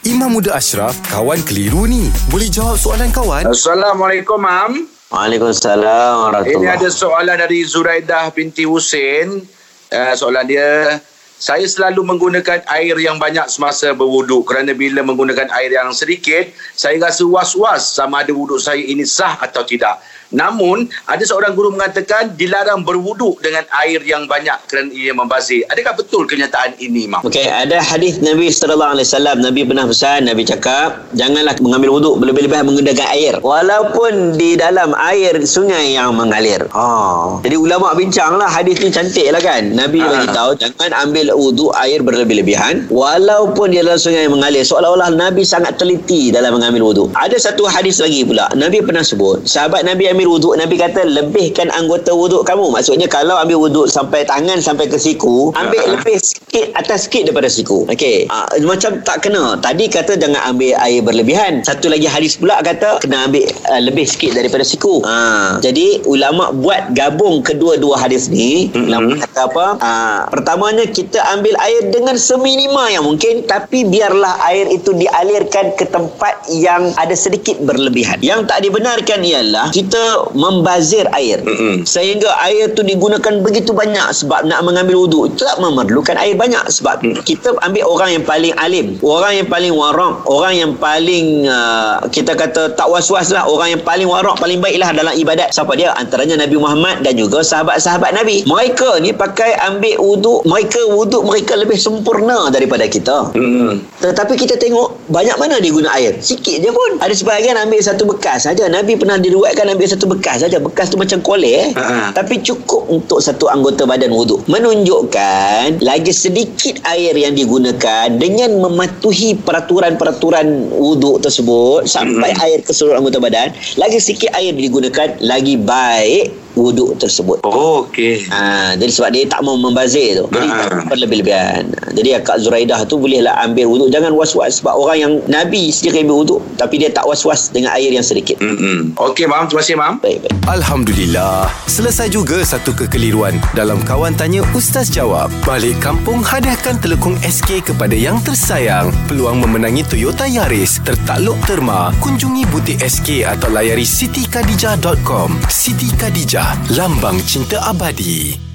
Imam Muda Ashraf, kawan keliru ni. Boleh jawab soalan kawan? Assalamualaikum, Mam. Waalaikumsalam warahmatullahi Ini ada soalan dari Zuraidah binti Husin. Uh, soalan dia, saya selalu menggunakan air yang banyak semasa berwuduk kerana bila menggunakan air yang sedikit, saya rasa was-was sama ada wuduk saya ini sah atau tidak. Namun, ada seorang guru mengatakan dilarang berwuduk dengan air yang banyak kerana ia membazir. Adakah betul kenyataan ini, Mam? Okey, ada hadis Nabi sallallahu alaihi wasallam, Nabi pernah pesan, Nabi cakap, janganlah mengambil wuduk berlebih-lebihan menggunakan air walaupun di dalam air sungai yang mengalir. Oh. Jadi ulama bincanglah hadis ni cantik lah kan. Nabi Ha. bagi tahu jangan ambil wuduk air berlebih-lebihan walaupun di dalam sungai yang mengalir. Seolah-olah Nabi sangat teliti dalam mengambil wuduk. Ada satu hadis lagi pula. Nabi pernah sebut, sahabat Nabi ambil wuduk, Nabi kata lebihkan anggota wuduk kamu. Maksudnya kalau ambil wuduk sampai tangan sampai ke siku, ambil Ha. lebih sikit atas sikit daripada siku. Okey. Ah, macam tak kena. Tadi kata jangan ambil air berlebihan. Satu lagi hadis pula kata kena ambil uh, lebih sikit daripada siku. Ah, jadi ulama buat gabung kedua-dua hadis ni. Mm-mm. Ulama kata apa? Ah, pertamanya kita ambil air dengan seminima yang mungkin tapi biarlah air itu dialirkan ke tempat yang ada sedikit berlebihan. Yang tak dibenarkan ialah kita membazir air. Mm-mm. Sehingga air tu digunakan begitu banyak sebab nak mengambil wuduk itu tak memerlukan air banyak sebab Hmm. kita ambil orang yang paling alim, orang yang paling warak, orang yang paling uh, kita kata tak was-was lah, orang yang paling warak, paling baik lah dalam ibadat. Siapa dia? Antaranya Nabi Muhammad dan juga sahabat-sahabat Nabi. Mereka ni pakai ambil wuduk, mereka wuduk mereka lebih sempurna daripada kita. Hmm. Tetapi kita tengok banyak mana dia guna air. Sikit je pun. Ada sebahagian ambil satu bekas saja. Nabi pernah diriwayatkan ambil satu bekas saja. Bekas tu macam kolej eh. Ha-ha. Tapi cukup untuk satu anggota badan wuduk. Menunjukkan lagi sedikit air yang digunakan dengan mematuhi peraturan-peraturan wuduk tersebut sampai Mm-mm. air ke seluruh anggota badan, lagi sikit air digunakan lagi baik wuduk tersebut. Oh, okey. Ha, jadi sebab dia tak mau membazir tu. Jadi Ha. tak berlebih-lebihan. Ha, Jadi Kak Zuraidah tu bolehlah ambil wuduk. Jangan was-was. Sebab orang yang Nabi sendiri ambil wuduk. Tapi dia tak was-was dengan air yang sedikit. Hmm. Okey, Mam. Terima kasih, Mam. Baik, baik. Alhamdulillah, selesai juga satu kekeliruan dalam Kawan Tanya Ustaz Jawab. Balik kampung hadiahkan telekung SK kepada yang tersayang. Peluang memenangi Toyota Yaris tertakluk terma. Kunjungi butik SK atau layari sitikadijah.com. Siti Lambang cinta abadi.